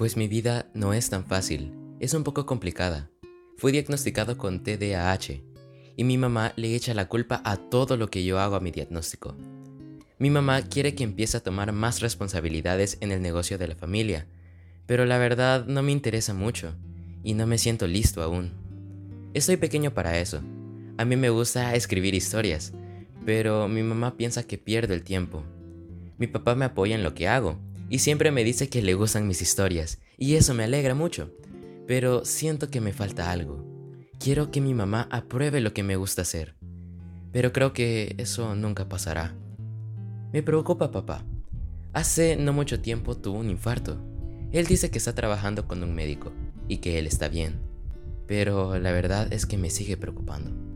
Pues mi vida no es tan fácil, es un poco complicada. Fui diagnosticado con TDAH y mi mamá le echa la culpa a todo lo que yo hago a mi diagnóstico. Mi mamá quiere que empiece a tomar más responsabilidades en el negocio de la familia, pero la verdad no me interesa mucho y no me siento listo aún. Estoy pequeño para eso. A mí me gusta escribir historias, pero mi mamá piensa que pierdo el tiempo. Mi papá me apoya en lo que hago y siempre me dice que le gustan mis historias, y eso me alegra mucho, pero siento que me falta algo. Quiero que mi mamá apruebe lo que me gusta hacer, pero creo que eso nunca pasará. Me preocupa papá. Hace no mucho tiempo tuvo un infarto. Él dice que está trabajando con un médico y que él está bien, pero la verdad es que me sigue preocupando.